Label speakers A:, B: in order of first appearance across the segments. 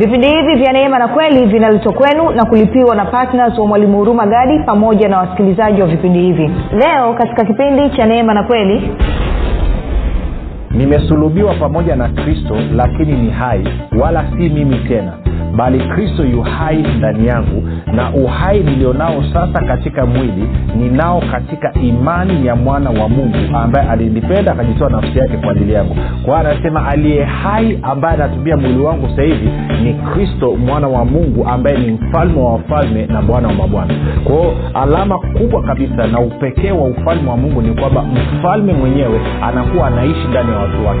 A: vipindi hivi vya neema na kweli vinaletwa kwenu na kulipiwa na ptns wa mwalimu huruma gadi pamoja na wasikilizaji wa vipindi hivi. Leo katika kipindi cha neema na kweli.
B: Nimesulubiwa pamoja na kristo lakini ni hai wala si mimi tena bali kristo yu hai ndani yangu na uhai nilionao sasa katika mwili ninao katika imani ya mwana wa mungu ambaye alinipenda akajitoa nafsi yake kwa ajili yangu. Kwa hiyo anasema aliye hai ambaye anatumia mwili wangu sasa hivi ni kristo mwana wa mungu ambaye ni mfalme wa wafalme na bwana wa mabwana. Kwao alama kubwa kabisa na upekee wa ufalme wa mungu ni kwamba mfalme mwenyewe anakuwa anaishi ndani ya watu wake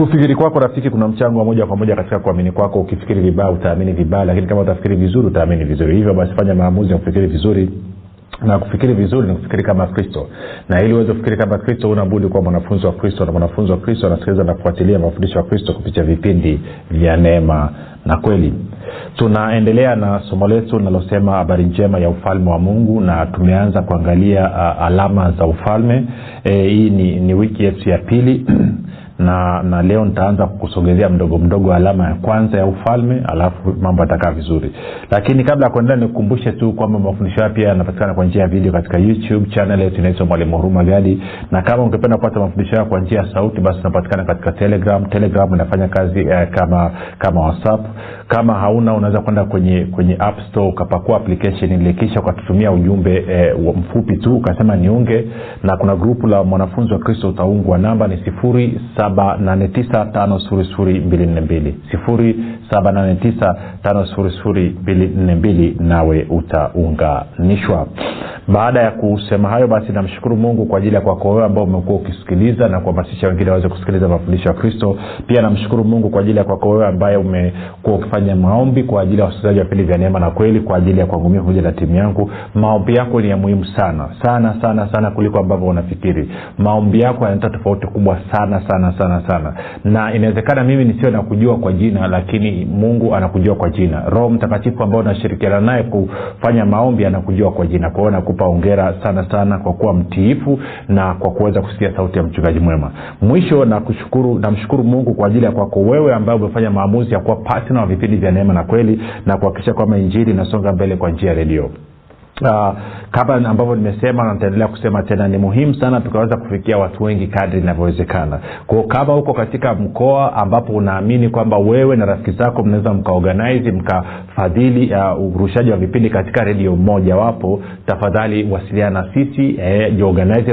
B: kufikiri kwako rafiki kuna mchango wa moja kwa moja katika kuamini kwako. Ukifikiri vibaya utaamini vibaya lakini kama utafikiri vizuri utaamini vizuri. Hivyo basi fanya maamuzi ya kufikiri vizuri. Na kufikiri vizuri ni kufikiri kama kristo. Na ili uweze kufikiri kama kristo unabudi kuwa mwanafunzi wa kristo. Na mwanafunzi wa kristo anasikiliza na kufuatilia mafundisho ya kristo kupitia vipindi vya neema na kweli. Tunaendelea na somo letu linalosema habari njema ya ufalme wa mungu na tumeanza kuangalia uh, alama za ufalme. E, hii ni, ni wiki yetu ya pili na na leo nitaanza kusogezea mdogo mdogo alama ya kwanza ya ufalme alafu mambo yatakaa vizuri. Lakini kabla ya kuendelea nikukumbushe tu kwamba mafundisho haya pia yanapatikana kwa njia ya video katika youtube channel yetu inaitwa mwalimu huruma gadi. Na kama ungependa kupata mafundisho haya kwa njia ya sauti basi unapatikana katika telegram. Telegram inafanya kazi eh, kama kama whatsapp. Kama hauna unaweza kwenda kwenye kwenye app store ukapakua application ile kisha ukatutumia ujumbe eh, mfupi tu ukasema niunge. Na kuna grupu la mwanafunzi wa kristo utaungwa. Namba ni sifuri 7895242 nawe utaunganishwa. Baada ya kusema hayo basi namshukuru mungu kwa ajili ya kwako wewe ambao umekuwa ukisikiliza na kuhamasisha wengine waweze kusikiliza mafundisho ya kristo. Pia namshukuru mungu kwa ajili ya kwako wewe ambaye umekuwa ukifanya maombi kwa ajili ya wasikilizaji wa vipindi vya neema na kweli kwa ajili ya kuangumia pamoja na timu yangu. Maombi yako ni ya muhimu sana sana sana sana kuliko ambavyo unafikiri. Maombi yako yanaleta tofauti kubwa sana sana sana sana. Na inawezekana mimi nisiwe nakujua kwa jina lakini mungu anakujua kwa jina. Roho mtakatifu ambao unashirikiana naye kufanya maombi anakujua kwa jina. Kwa hiyo nakupa ongera sana sana kwa kuwa mtiifu na kwa kuweza kusikia sauti ya mchungaji mwema. Mwisho nakushukuru namshukuru mungu kwa ajili ya kwako wewe ambaye umefanya maamuzi ya kuwa patna wa vipindi vya neema na kweli na kuhakikisha kwamba injili inasonga mbele kwa njia ya redio Kama ambavyo nimesema na nitaendelea kusema tena ni muhimu sana tukaweza kufikia watu wengi kadri inavyowezekana. Kwao kama huko katika mkoa ambapo unaamini kwamba wewe na rafiki zako mnaweza mkaorganizi mkafadhili uh, wa vipindi katika redio mmojawapo tafadhali wasiliana na sisi eh,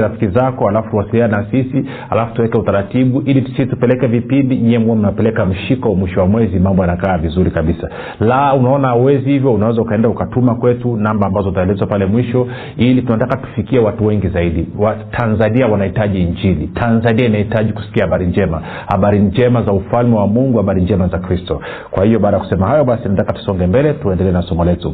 B: rafiki zako alafu wasiliana na sisi alafu tuweke utaratibu ili sisi tupeleke vipindi nyie mwe mnapeleka mshiko mwisho wa mwezi mambo yanakaa vizuri kabisa. La unaona uwezi hivyo unaweza ukaenda ukatuma kwetu namba ambazo utaelezwa pale mwisho ili tunataka tufikie watu wengi zaidi. Wa, tanzania wanahitaji injili. Tanzania inahitaji kusikia habari njema. Habari njema za ufalme wa mungu habari njema za kristo. Kwa hiyo baada ya kusema hayo basi nataka tusonge mbele tuendelee na somo letu.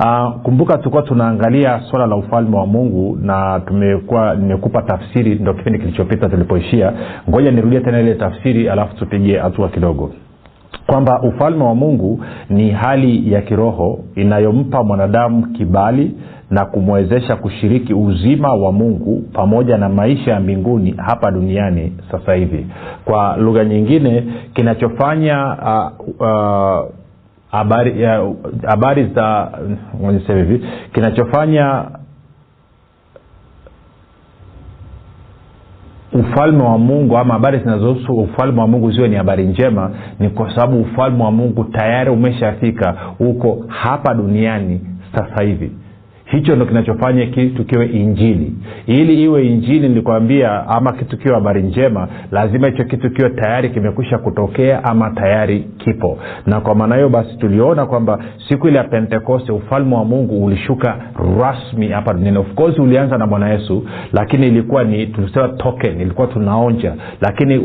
B: Uh, kumbuka tulikuwa tunaangalia swala la ufalme wa mungu na tumekuwa nimekupa tafsiri ndo kipindi kilichopita tulipoishia. Ngoja nirudie tena ile tafsiri alafu tupige hatua kidogo kwamba ufalme wa mungu ni hali ya kiroho inayompa mwanadamu kibali na kumwezesha kushiriki uzima wa mungu pamoja na maisha ya mbinguni hapa duniani sasa hivi. Kwa lugha nyingine kinachofanya uh, uh, habari habari za hivi kinachofanya ufalme wa mungu ama habari zinazohusu ufalme wa mungu ziwe ni habari njema ni kwa sababu ufalme wa mungu tayari umeshafika huko hapa duniani sasa hivi hicho ndo kinachofanya kitu kiwe injili. Ili iwe injili nilikwambia ama kitu kiwe habari njema lazima hicho kitu kiwe tayari kimekwisha kutokea ama tayari kipo. Na kwa maana hiyo basi tuliona kwamba siku ile ya pentekoste ufalme wa mungu ulishuka rasmi hapa duniani. Of ulianza na bwana yesu lakini ilikuwa ni tulisema token ilikuwa tunaonja. Lakini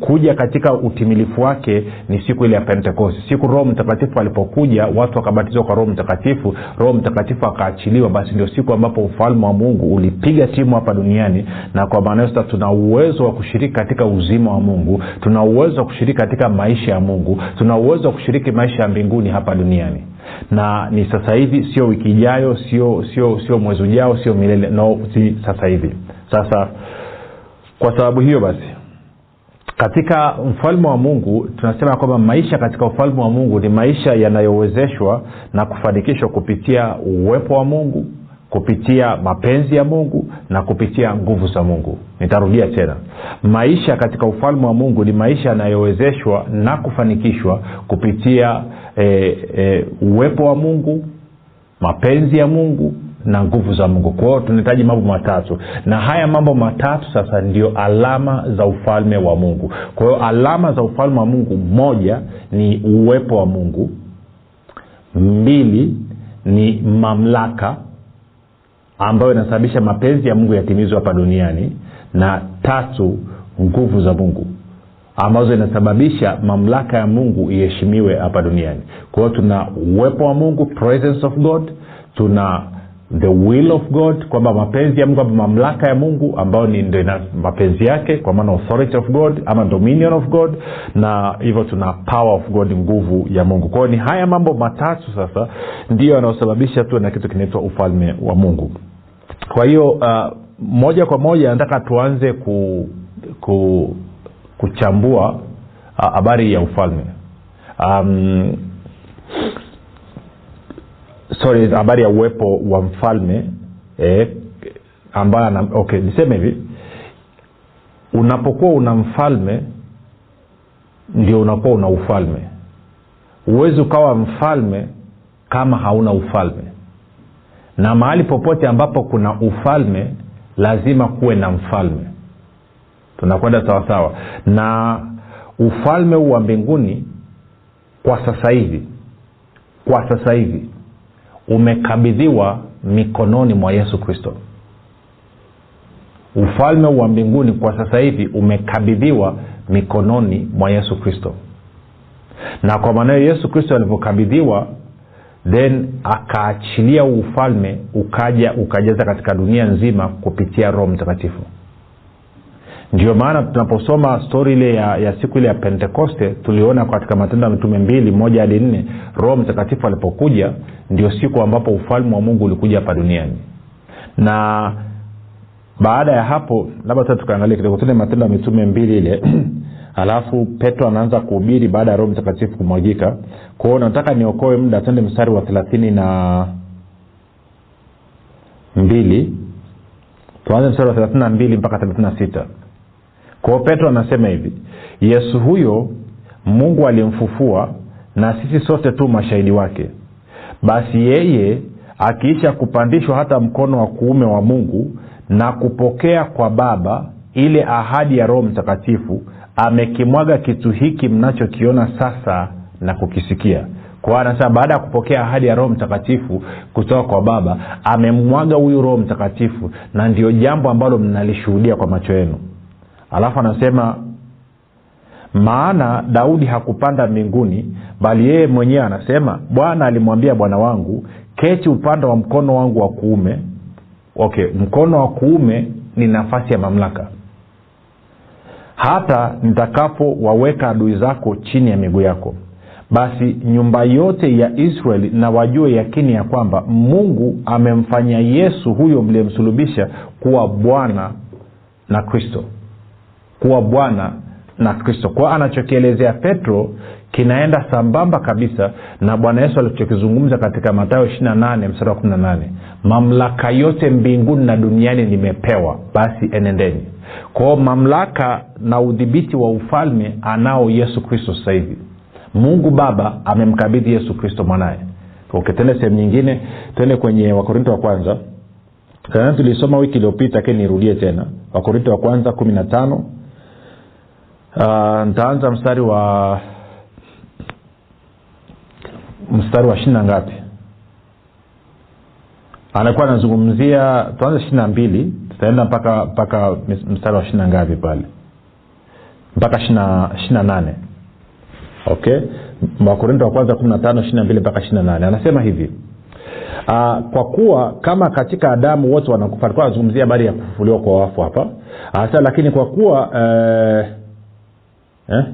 B: kuja katika utimilifu wake ni siku ile ya pentekoste. Siku roho mtakatifu alipokuja watu wakabatizwa kwa roho mtakatifu roho mtakatifu akaachiliwa basi ndio siku ambapo ufalme wa mungu ulipiga timu hapa duniani na kwa maana hiyo sasa tuna uwezo wa kushiriki katika uzima wa mungu tuna uwezo wa kushiriki katika maisha ya mungu tuna uwezo wa kushiriki maisha ya mbinguni hapa duniani. Na ni sasa hivi sio wiki ijayo sio sio sio mwezi ujao sio milele no si sasa hivi. Sasa kwa sababu hiyo basi katika mfalme wa mungu tunasema kwamba maisha katika ufalme wa mungu ni maisha yanayowezeshwa na kufanikishwa kupitia uwepo wa mungu kupitia mapenzi ya mungu na kupitia nguvu za mungu. Nitarudia tena. Maisha katika ufalme wa mungu ni maisha yanayowezeshwa na kufanikishwa kupitia e, e, uwepo wa mungu mapenzi ya mungu na nguvu za mungu. Kwa hiyo tunahitaji mambo matatu. Na haya mambo matatu sasa ndio alama za ufalme wa mungu. Kwa hiyo alama za ufalme wa mungu moja ni uwepo wa mungu. Mbili ni mamlaka ambayo inasababisha mapenzi ya mungu yatimizwe hapa duniani. Na tatu nguvu za mungu ambazo inasababisha mamlaka ya mungu iheshimiwe hapa duniani. Kwa hiyo tuna uwepo wa mungu presence of god. Tuna the will of god kwamba mapenzi ya mungu ama mamlaka ya mungu ambayo ni ndo ina mapenzi yake kwa maana authority of god ama dominion of god na hivyo tuna power of god nguvu ya mungu. Kwao ni haya mambo matatu sasa ndiyo yanayosababisha tuwe na kitu kinaitwa ufalme wa mungu. Kwa hiyo uh, moja kwa moja nataka tuanze ku, ku kuchambua habari uh, ya ufalme. Um, sorry habari ya uwepo wa mfalme eh, ambaye okay niseme hivi. Unapokuwa una mfalme ndio unakuwa una ufalme. Huwezi ukawa mfalme kama hauna ufalme. Na mahali popote ambapo kuna ufalme lazima kuwe na mfalme. Tunakwenda sawasawa na ufalme huu wa mbinguni kwa sasa hivi kwa sasa hivi umekabidhiwa mikononi mwa yesu kristo. Ufalme wa mbinguni kwa sasa hivi umekabidhiwa mikononi mwa yesu kristo. Na kwa maana hiyo yesu kristo alivyokabidhiwa then akaachilia ufalme ukaja ukajaza katika dunia nzima kupitia roho mtakatifu ndio maana tunaposoma stori ile ya, ya siku ile ya pentekoste tuliona katika matendo ya mitume mbili moja hadi nne roho mtakatifu alipokuja ndio siku ambapo ufalme wa mungu ulikuja hapa duniani. Na baada ya hapo labda sasa tukaangalia kidogo tule matendo ya mitume mbili ile. Alafu petro anaanza kuhubiri baada ya roho mtakatifu kumwagika. Kwao nataka niokoe muda tende mstari wa thelathini na mbili. Tuanze mstari wa thelathini na mbili mpaka thelathini na sita kwao petro anasema hivi yesu huyo mungu alimfufua na sisi sote tu mashahidi wake. Basi yeye akiisha kupandishwa hata mkono wa kuume wa mungu na kupokea kwa baba ile ahadi ya roho mtakatifu amekimwaga kitu hiki mnachokiona sasa na kukisikia. Kwa anasema baada ya kupokea ahadi ya roho mtakatifu kutoka kwa baba amemwaga huyu roho mtakatifu na ndio jambo ambalo mnalishuhudia kwa macho yenu alafu anasema maana daudi hakupanda mbinguni bali yeye mwenyewe anasema bwana alimwambia bwana wangu keti upande wa mkono wangu wa kuume. Okay mkono wa kuume ni nafasi ya mamlaka. Hata nitakapowaweka adui zako chini ya miguu yako basi nyumba yote ya israeli na wajue yakini ya kwamba mungu amemfanya yesu huyo mliyemsulubisha kuwa bwana na kristo kuwa bwana na kristo. Kwao anachokielezea petro kinaenda sambamba kabisa na bwana yesu alichokizungumza katika matayo 28 mstari wa 18 mamlaka yote mbinguni na duniani nimepewa basi enendeni. Kwao mamlaka na udhibiti wa ufalme anao yesu kristo sasa hivi. Mungu baba amemkabidhi yesu kristo mwanaye. Ukitende sehemu nyingine. Twende kwenye wakorinto wa kwanza. Tulisoma wiki iliyopita lakini nirudie tena. Wakorinto wa kwanza kumi na tano uh, ntaanza mstari wa mstari wa ishiri na ngapi? Anakuwa anazungumzia tuanze ishiri na mbili tutaenda mpaka mpaka mstari wa ishiri na ngapi pale? Mpaka ishiri na nane. Okay? Wakorinto wa kwanza kumi na tano ishiri na mbili mpaka ishiri na nane. Anasema hivi Uh, kwa kuwa kama katika adamu wote wanakufa alikuwa anazungumzia habari ya kufufuliwa kwa wafu hapa. Hasa lakini kwa kuwa uh, eh?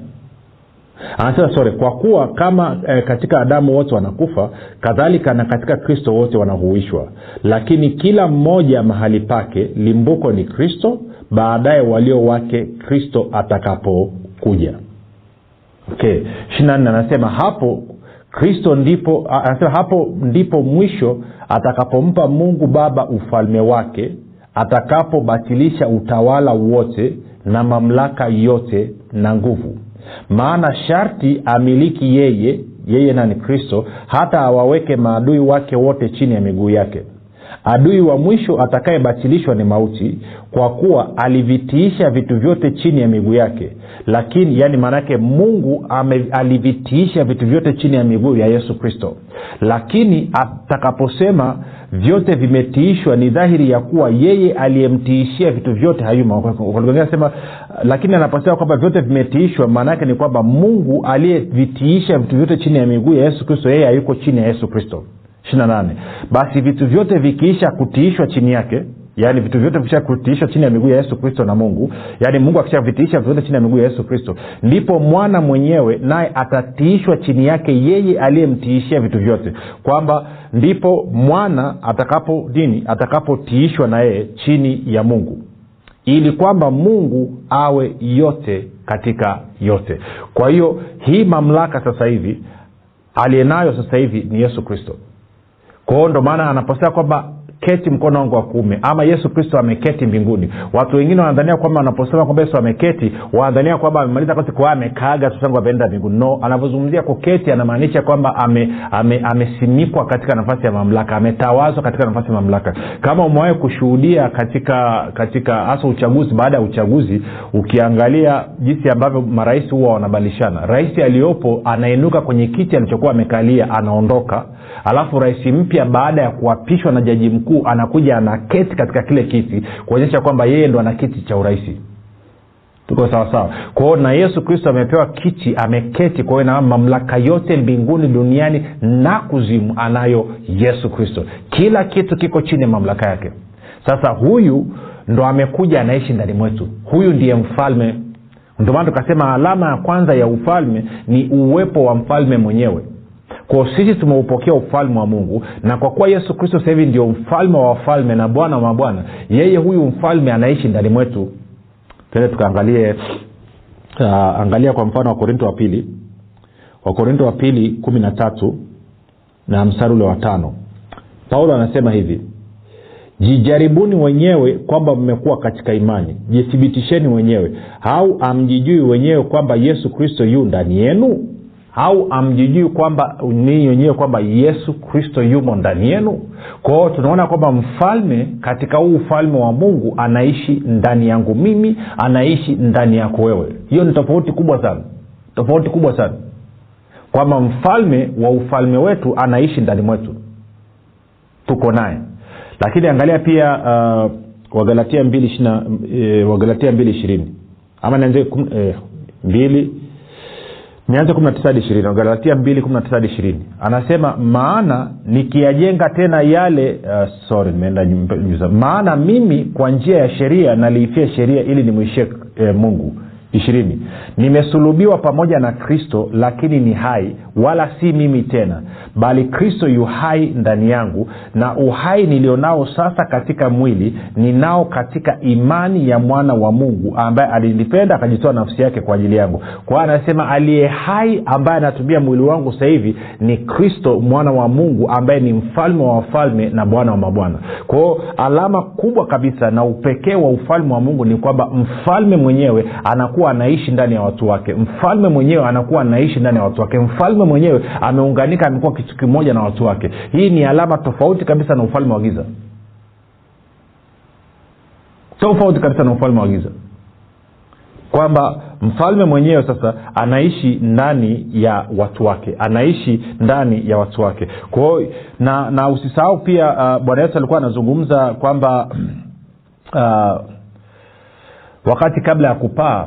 B: anasema sore kwa kuwa kama eh, katika adamu wote wanakufa kadhalika na katika kristo wote wanahuishwa. Lakini kila mmoja mahali pake limbuko ni kristo baadaye walio wake kristo atakapokuja. Okay. Ishirinanne anasema hapo kristo ndipo anasema hapo ndipo mwisho atakapompa mungu baba ufalme wake atakapobatilisha utawala wote na mamlaka yote na nguvu. Maana sharti amiliki yeye yeye nani? Kristo hata awaweke maadui wake wote chini ya miguu yake. Adui wa mwisho atakayebatilishwa ni mauti kwa kuwa alivitiisha vitu vyote chini ya miguu yake. Lakini yani maanaake mungu ame, alivitiisha vitu vyote chini ya miguu ya yesu kristo. Lakini atakaposema vyote vimetiishwa ni dhahiri ya kuwa yeye aliyemtiishia vitu vyote hayuma sema lakini anaposema kwamba vyote vimetiishwa maana yake ni kwamba mungu aliyevitiisha vitu vyote chini ya miguu ya yesu kristo yeye hayuko chini ya yesu kristo. 28 basi vitu vyote vikiisha kutiishwa chini yake yaani vitu vyote vikisha kutiishwa chini ya miguu ya yesu kristo na mungu. Yaani mungu akishavitiisha vyote chini ya miguu ya yesu kristo ndipo mwana mwenyewe naye atatiishwa chini yake yeye aliyemtiishia vitu vyote. Kwamba ndipo mwana atakapo dini atakapotiishwa na yeye chini ya mungu. Ili kwamba mungu awe yote katika yote. Kwa hiyo hii mamlaka sasa hivi aliyenayo sasa hivi ni yesu kristo. Kwao ndo maana anaposema kwamba keti mkono wangu wa kuume ama yesu kristo ameketi mbinguni. Watu wengine wanadhania kwamba wanaposema kwamba yesu ameketi wanadhania kwamba amemaliza kazi kwa amekaaga tu ameenda mbinguni. No anavyozungumzia kuketi anamaanisha kwamba amesimikwa ame, ame katika nafasi ya mamlaka ametawazwa katika nafasi ya mamlaka. Kama umewahi kushuhudia katika katika hasa uchaguzi baada ya uchaguzi ukiangalia jinsi ambavyo marais huwa wanabadilishana. Rais aliyopo anainuka kwenye kiti alichokuwa amekalia anaondoka alafu rais mpya baada ya kuapishwa na jaji mkuu anakuja anaketi katika kile kiti kuonyesha kwamba yeye ndo ana kiti cha urahisi tuko sawasawa kwao na yesu kristo amepewa kiti ameketi kwa na mamlaka yote mbinguni duniani na kuzimu anayo yesu kristo. Kila kitu kiko chini ya mamlaka yake. Sasa huyu ndo amekuja anaishi ndani mwetu. Huyu ndiye mfalme. Ndio maana tukasema alama ya kwanza ya ufalme ni uwepo wa mfalme mwenyewe kwao sisi tumeupokea ufalme wa mungu na kwa kuwa yesu kristo sasa hivi ndio mfalme wa wafalme na bwana wa mabwana yeye huyu mfalme anaishi ndani mwetu. Tende tukaangalie uh, angalia kwa mfano wakorinto wa pili wakorinto wa pili kumi na tatu na mstari ule wa tano. Paulo anasema hivi jijaribuni wenyewe kwamba mmekuwa katika imani. Jithibitisheni wenyewe. Au amjijui wenyewe kwamba yesu kristo yu ndani yenu au amjijui kwamba ninyi wenyewe kwamba yesu kristo yumo ndani yenu? Kwao tunaona kwamba mfalme katika huu ufalme wa mungu anaishi ndani yangu mimi anaishi ndani yako wewe. Hiyo ni tofauti kubwa sana. Tofauti kubwa sana. Kwamba mfalme wa ufalme wetu anaishi ndani mwetu. Tuko naye. Lakini angalia pia uh, wagalatia mbili shina, e, ishirini. Ama nianze e, mbili nianze kumi na tisa hadi ishirini wagalatia mbili kumi na tisa hadi ishirini. Anasema maana nikiyajenga tena yale uh, sorry nimeenda maana mimi kwa njia ya sheria naliifia sheria ili nimwishie eh, mungu. Ishirini. Nimesulubiwa pamoja na kristo lakini ni hai wala si mimi tena bali kristo yu hai ndani yangu na uhai nilionao sasa katika mwili ninao katika imani ya mwana wa mungu ambaye alinipenda akajitoa nafsi yake kwa ajili yangu. Kwa anasema aliye hai ambaye anatumia mwili wangu sasa hivi ni kristo mwana wa mungu ambaye ni mfalme wa wafalme na bwana wa mabwana. Kwao alama kubwa kabisa na upekee wa ufalme wa mungu ni kwamba mfalme mwenyewe anakuwa anaishi ndani ya watu wake. Mfalme mwenyewe anakuwa anaishi ndani ya watu wake. Mfalme mwenyewe ameunganika amekuwa kitu kimoja na watu wake. Hii ni alama tofauti kabisa na ufalme wa giza. Tofauti kabisa na ufalme wa giza. Kwamba mfalme mwenyewe sasa anaishi ndani ya watu wake anaishi ndani ya watu wake. Kwao na na usisahau pia uh, bwana yesu alikuwa anazungumza kwamba uh, wakati kabla ya kupaa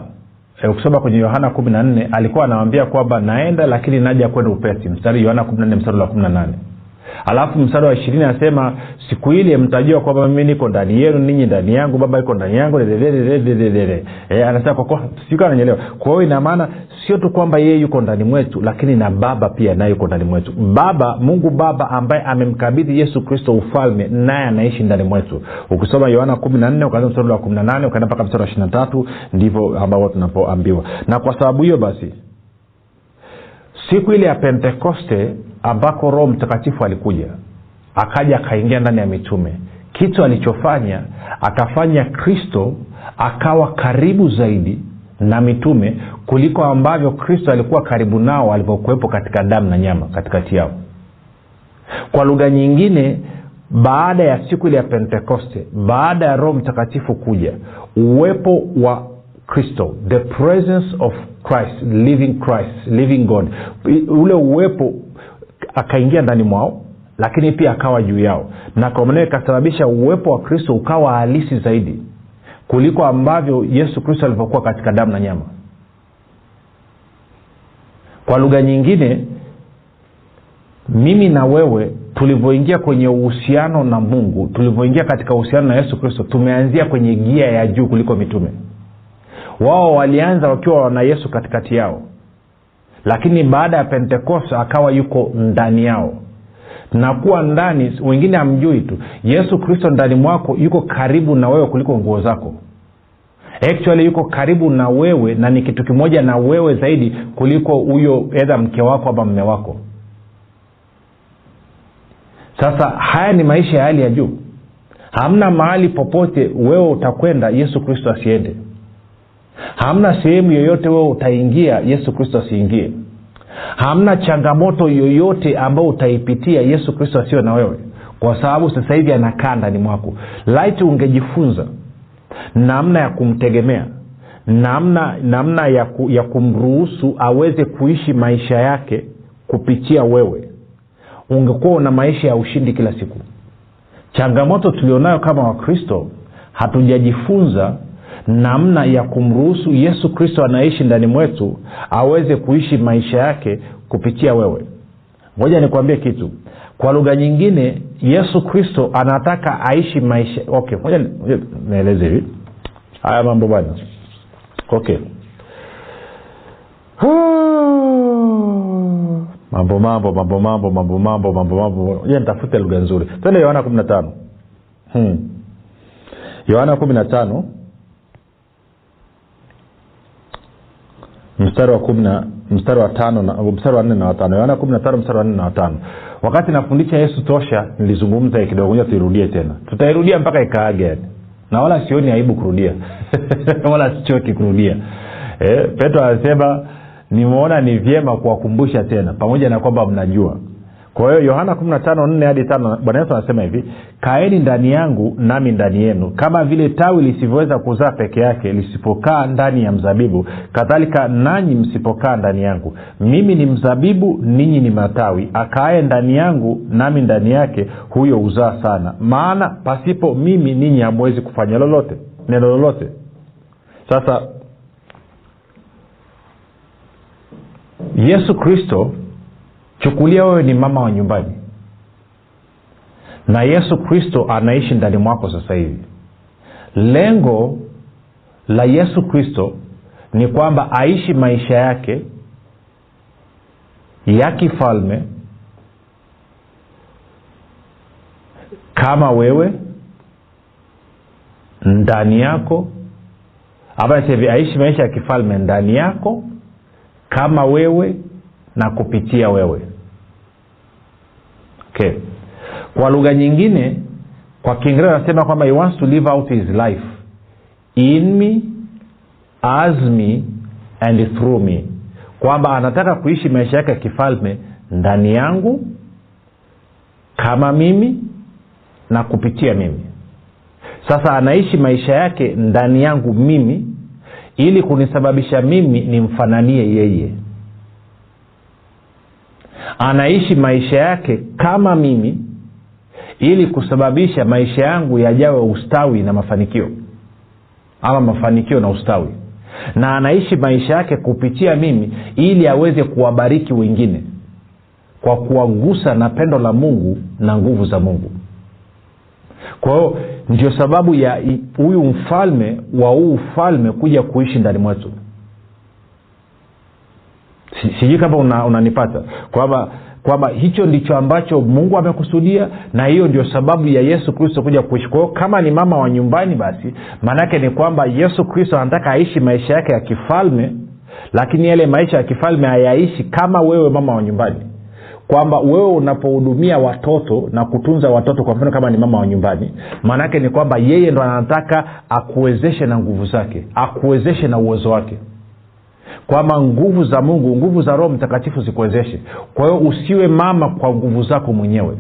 B: ukisoma kwenye yohana kumi na nne alikuwa anawambia kwamba naenda lakini naja kwenda upesi. Mstari yohana kumi na nne mstari wa kumi na nane alafu mstari wa ishirini anasema siku ile mtajua kwamba mimi niko ndani yenu ninyi ndani yangu baba iko ndani yangu. E, ananyelewa kwa hiyo inamaana sio tu kwamba yeye yuko ndani mwetu lakini na baba pia naye yuko ndani mwetu. Baba mungu baba ambaye amemkabidhi yesu kristo ufalme naye anaishi ndani mwetu. Ukisoma yohana kumi na nne ukaanza mstari wa kumi na nane ukaenda mpaka mstari wa ishiri na tatu ndivyo ambavyo tunapoambiwa. Na kwa sababu hiyo basi siku ile ya pentekoste ambako roho mtakatifu alikuja akaja akaingia ndani ya mitume. Kitu alichofanya akafanya kristo akawa karibu zaidi na mitume kuliko ambavyo kristo alikuwa karibu nao alivyokuwepo katika damu na nyama katikati yao. Kwa lugha nyingine baada ya siku ile ya pentekoste baada ya roho mtakatifu kuja uwepo wa kristo the presence of christ living christ living god ule uwepo akaingia ndani mwao lakini pia akawa juu yao. Na kwa maneo ikasababisha uwepo wa kristo ukawa halisi zaidi kuliko ambavyo yesu kristo alivyokuwa katika damu na nyama. Kwa lugha nyingine mimi na wewe tulivyoingia kwenye uhusiano na mungu tulivyoingia katika uhusiano na yesu kristo tumeanzia kwenye gia ya juu kuliko mitume. Wao walianza wakiwa na yesu katikati yao lakini baada ya pentekosta akawa yuko ndani yao. Na kuwa ndani wengine hamjui tu yesu kristo ndani mwako yuko karibu na wewe kuliko nguo zako. Actually yuko karibu na wewe na ni kitu kimoja na wewe zaidi kuliko huyo edha mke wako ama mme wako. Sasa haya ni maisha ya hali ya juu. Hamna mahali popote wewe utakwenda yesu kristo asiende. Hamna sehemu yoyote wewe utaingia yesu kristo asiingie hamna changamoto yoyote ambayo utaipitia yesu kristo asiwe na wewe. Kwa sababu sasa hivi anakaa ndani mwako. Laiti ungejifunza namna ya kumtegemea namna namna ya, ku, ya kumruhusu aweze kuishi maisha yake kupitia wewe ungekuwa una maisha ya ushindi kila siku. Changamoto tulionayo kama wakristo hatujajifunza namna ya kumruhusu yesu kristo anaishi ndani mwetu aweze kuishi maisha yake kupitia wewe. Ngoja nikwambie kitu. Kwa lugha nyingine yesu kristo anataka aishi maisha okay moja nieleze hivi. Haya mambo bwana. Okay. Mambo mambo mambo mambo mambo mambo mambo mambo. Ja nitafute lugha nzuri. Twende yohana kumi na tano. Hmm. yohana kumi na tano mstari wa kumina, mstari wa tano na, mstari wa nne na watano. Yohana kumi na tano mstari wa nne na watano. Wakati nafundisha yesu tosha nilizungumza kidogo moja tuirudie tena. Tutairudia mpaka ikaage yani. Na wala sioni aibu kurudia. Wala sichoki kurudia. E, petro anasema nimeona ni vyema kuwakumbusha tena pamoja na kwamba mnajua kwa hiyo yohana kumi na tano nne hadi tano bwana yesu anasema hivi kaeni ndani yangu nami ndani yenu. Kama vile tawi lisivyoweza kuzaa peke yake lisipokaa ndani ya mzabibu kadhalika nanyi msipokaa ndani yangu. Mimi ni mzabibu ninyi ni matawi. Akaaye ndani yangu nami ndani yake huyo huzaa sana. Maana pasipo mimi ninyi hamwezi kufanya lolote neno lolote. Sasa yesu kristo chukulia wewe ni mama wa nyumbani. Na yesu kristo anaishi ndani mwako sasa hivi. Lengo la yesu kristo ni kwamba aishi maisha yake ya kifalme kama wewe ndani yako hivi aishi maisha ya kifalme ndani yako kama wewe na kupitia wewe okay. Kwa lugha nyingine kwa kiingereza anasema kwamba he wants to live out his life in me as me and through me. Kwamba anataka kuishi maisha yake ya kifalme ndani yangu kama mimi na kupitia mimi. Sasa anaishi maisha yake ndani yangu mimi ili kunisababisha mimi nimfananie yeye anaishi maisha yake kama mimi ili kusababisha maisha yangu yajawe ustawi na mafanikio. Ama mafanikio na ustawi. Na anaishi maisha yake kupitia mimi ili aweze kuwabariki wengine. Kwa kuwagusa na pendo la mungu na nguvu za mungu. Kwa hiyo ndio sababu ya huyu mfalme wa huu ufalme kuja kuishi ndani mwetu sijui kama unanipata. Una kwamba kwamba hicho ndicho ambacho mungu amekusudia na hiyo ndio sababu ya yesu kristo kuja kuishi. Kwao kama ni mama wa nyumbani basi maanaake ni kwamba yesu kristo anataka aishi maisha yake ya kifalme lakini yale maisha ya kifalme hayaishi kama wewe mama wa nyumbani. Kwamba wewe unapohudumia watoto na kutunza watoto kwa mfano kama ni mama wa nyumbani maanaake ni kwamba yeye ndo anataka akuwezeshe na nguvu zake akuwezeshe na uwezo wake kwamba nguvu za mungu nguvu za roho mtakatifu zikuwezeshe. Kwa hiyo usiwe mama kwa nguvu zako mwenyewe.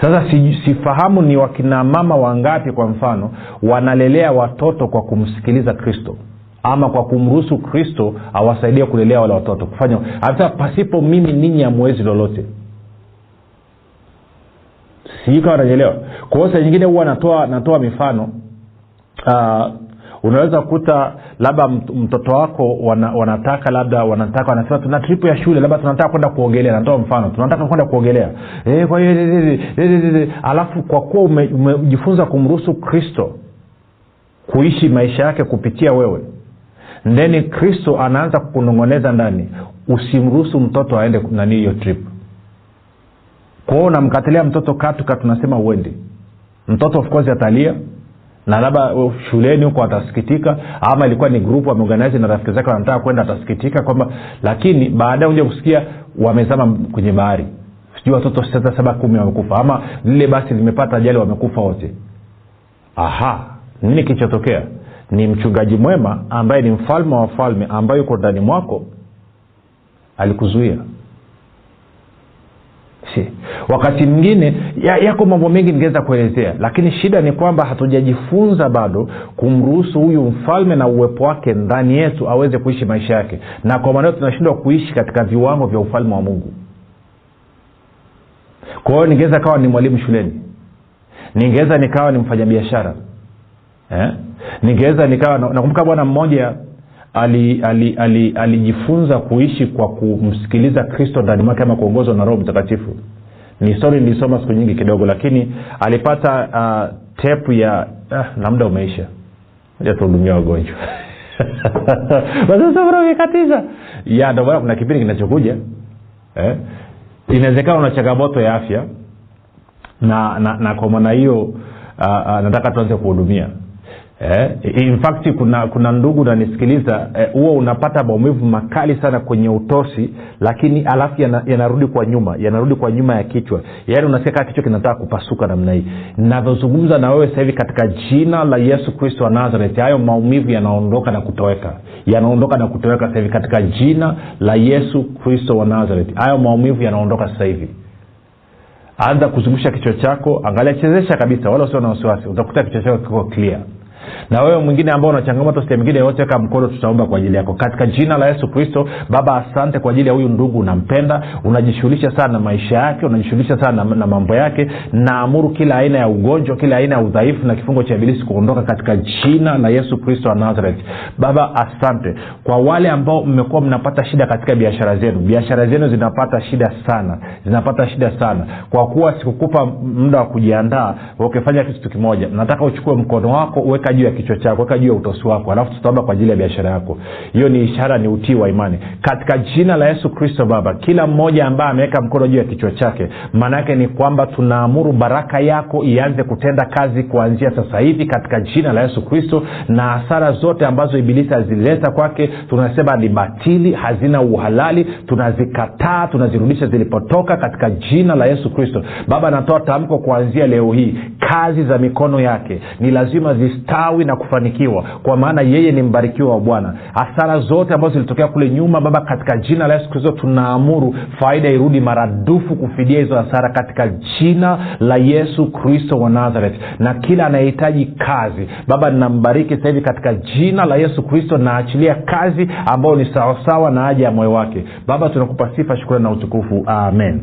B: Sasa sifahamu ni wakina mama wangapi kwa mfano wanalelea watoto kwa kumsikiliza kristo ama kwa kumruhusu kristo awasaidie kulelea wale watoto. Kufanya hata pasipo mimi ninyi amwezi lolote. Sijui kawa naelewa kwa hiyo saa nyingine huwa natoa natoa mifano uh, unaweza kukuta labda mtoto wako wana, wanataka labda wanataka wanasema tuna tripu ya shule labda tunataka kwenda kuogelea. Natoa mfano tunataka kwenda kuogelea. E, kwa hiyo alafu kwa kuwa umejifunza ume kumruhusu kristo kuishi maisha yake kupitia wewe ndeni kristo anaanza kukunong'oneza ndani usimruhusu mtoto aende nani hiyo trip. Kwao unamkatilia mtoto katuka tunasema uendi. Mtoto of course atalia na labda shuleni huko atasikitika ama ilikuwa ni grupu ameorganize na rafiki zake wanataka kwenda atasikitika kwamba lakini baadaye uja kusikia wamezama kwenye bahari. Sijui watoto sita saba kumi wamekufa ama lile basi limepata ajali wamekufa wote. Aha nini kilichotokea? Ni mchungaji mwema ambaye ni mfalme wa wafalme ambaye yuko ndani mwako alikuzuia si. Wakati mwingine ya, yako mambo mengi ningeweza kuelezea lakini shida ni kwamba hatujajifunza bado kumruhusu huyu mfalme na uwepo wake ndani yetu aweze kuishi maisha yake. Na kwa maanao tunashindwa kuishi katika viwango vya ufalme wa mungu. Kwa hiyo ningeweza kawa ni mwalimu shuleni. Ningeweza nikawa ni mfanyabiashara. Eh? ningeweza nikawa nakumbuka bwana mmoja alijifunza ali, ali, ali, kuishi kwa kumsikiliza kristo ndani mwake ama kuongozwa na roho mtakatifu. Ni stori nilisoma siku nyingi kidogo lakini alipata uh, tepu ya uh, na muda umeisha. Ja tuhudumia wagonjwa. Basasabrakatiza ya ndomana kuna kipindi kinachokuja eh? inawezekana una changamoto ya afya na na, na kwa maana hiyo uh, uh, nataka tuanze kuhudumia eh, in fact kuna kuna ndugu nanisikiliza huo eh, unapata maumivu makali sana kwenye utosi lakini alafu yanarudi yana kwa nyuma yanarudi kwa nyuma ya kichwa. Yaani unasikia kaa kichwa kinataka kupasuka namna hii. Navyozungumza na wewe hivi katika jina la yesu kristo wa nazareti hayo maumivu yanaondoka na kutoweka. Yanaondoka na kutoweka hivi katika jina la yesu kristo wa nazareti hayo maumivu yanaondoka sasa hivi. Anza kuzungusha kichwa chako angalia chezesha kabisa. Wala usio na wasiwasi. Utakuta kichwa chako kiko clear na wewe mwingine ambao una changamoto sehemu ingine yote weka mkono tutaomba kwa ajili yako. Katika jina la yesu kristo baba asante kwa ajili ya huyu ndugu unampenda. Unajishughulisha sana na maisha yake unajishughulisha sana na, na mambo yake. Naamuru kila aina ya ugonjwa kila aina ya udhaifu na kifungo cha ibilisi kuondoka katika jina la yesu kristo wa nazareth. Baba asante kwa wale ambao mmekuwa mnapata shida katika biashara zenu. Biashara zenu zinapata shida sana zinapata shida sana. Kwa kuwa sikukupa muda wa kujiandaa ukifanya kitu kimoja nataka uchukue mkono wako uweka juu ya kichwa chako weka juu ya utosi wako alafu tutaomba kwa ajili ya biashara yako. Hiyo ni ishara ni utii wa imani. Katika jina la yesu kristo baba kila mmoja ambaye ameweka mkono juu ya kichwa chake maana yake ni kwamba tunaamuru baraka yako ianze kutenda kazi kuanzia sasa hivi katika jina la yesu kristo na hasara zote ambazo ibilisi azileta kwake tunasema ni batili hazina uhalali tunazikataa tunazirudisha zilipotoka katika jina la yesu kristo. Baba anatoa tamko kuanzia leo hii kazi za mikono yake ni lazima zistawi na kufanikiwa. Kwa maana yeye ni mbarikiwa wa bwana. Hasara zote ambazo zilitokea kule nyuma baba katika jina la yesu kristo tunaamuru faida irudi maradufu kufidia hizo hasara katika jina la yesu kristo wa nazareth. Na kila anayehitaji kazi baba ninambariki sasa hivi katika jina la yesu kristo naachilia kazi ambayo ni sawasawa na haja ya moyo wake. Baba tunakupa sifa shukrani na utukufu. Amen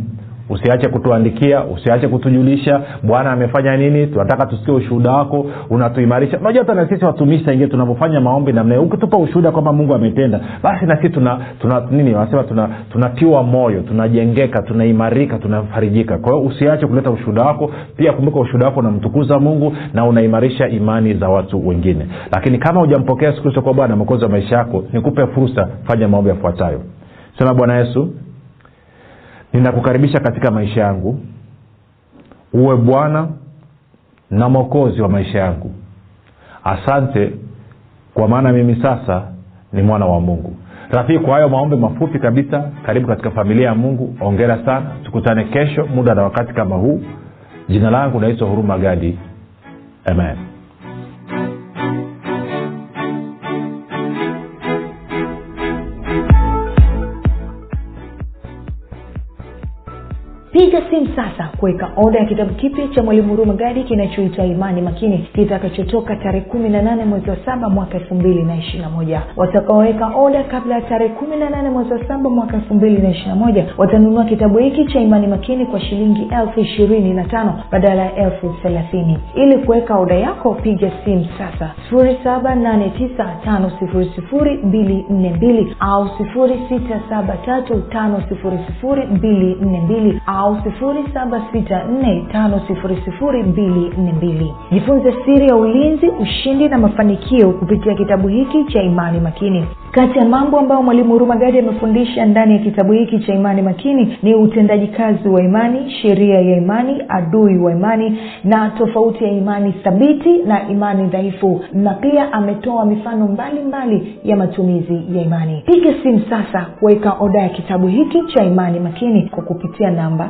B: usiache kutuandikia usiache kutujulisha bwana amefanya nini tunataka tusikie ushuhuda wako unatuimarisha. Unajua hata na sisi watumishi saingie tunavyofanya maombi namna ukitupa ushuhuda kwamba mungu ametenda basi na sisi tuna, tuna nini wanasema tuna, tunatiwa moyo tunajengeka tunaimarika tunafarijika. Kwa hiyo usiache kuleta ushuhuda wako pia kumbuka ushuhuda wako unamtukuza mungu na unaimarisha imani za watu wengine. Lakini kama hujampokea yesu kristo kwa bwana mwokozi wa maisha yako nikupe fursa fanya maombi yafuatayo. Sema bwana yesu ninakukaribisha katika maisha yangu. Uwe bwana na mwokozi wa maisha yangu. Asante kwa maana mimi sasa ni mwana wa mungu. Rafiki kwa hayo maombi mafupi kabisa karibu katika familia ya mungu. Ongera sana. Tukutane kesho muda na wakati kama huu. Jina langu naitwa huruma gadi. Amen
A: piga simu sasa kuweka oda ya kitabu kipya cha mwalimu huruma gadi kinachoitwa imani makini. Kitakachotoka tarehe kumi na nane mwezi wa saba mwaka elfu mbili na ishirina moja. Watakaoweka oda kabla ya tarehe kumi na nane mwezi wa saba mwaka elfu mbili na ishirina moja watanunua kitabu hiki cha imani makini kwa shilingi elfu ishirini na tano badala ya elfu thelathini. Ili kuweka oda yako piga simu sasa. sifuri saba nane tisa tano sifuri sifuri mbili nne mbili au sifuri sita saba tatu tano sifuri sifuri mbili nne mbili au 7645242 jifunze siri ya ulinzi ushindi na mafanikio kupitia kitabu hiki cha imani makini kati ya mambo ambayo mwalimu hurumagadi amefundisha ndani ya kitabu hiki cha imani makini ni utendaji kazi wa imani sheria ya imani adui wa imani na tofauti ya imani thabiti na imani dhaifu. Na pia ametoa mifano mbalimbali mbali ya matumizi ya imani. Piga simu sasa kuweka oda ya kitabu hiki cha imani makini kwa kupitia namba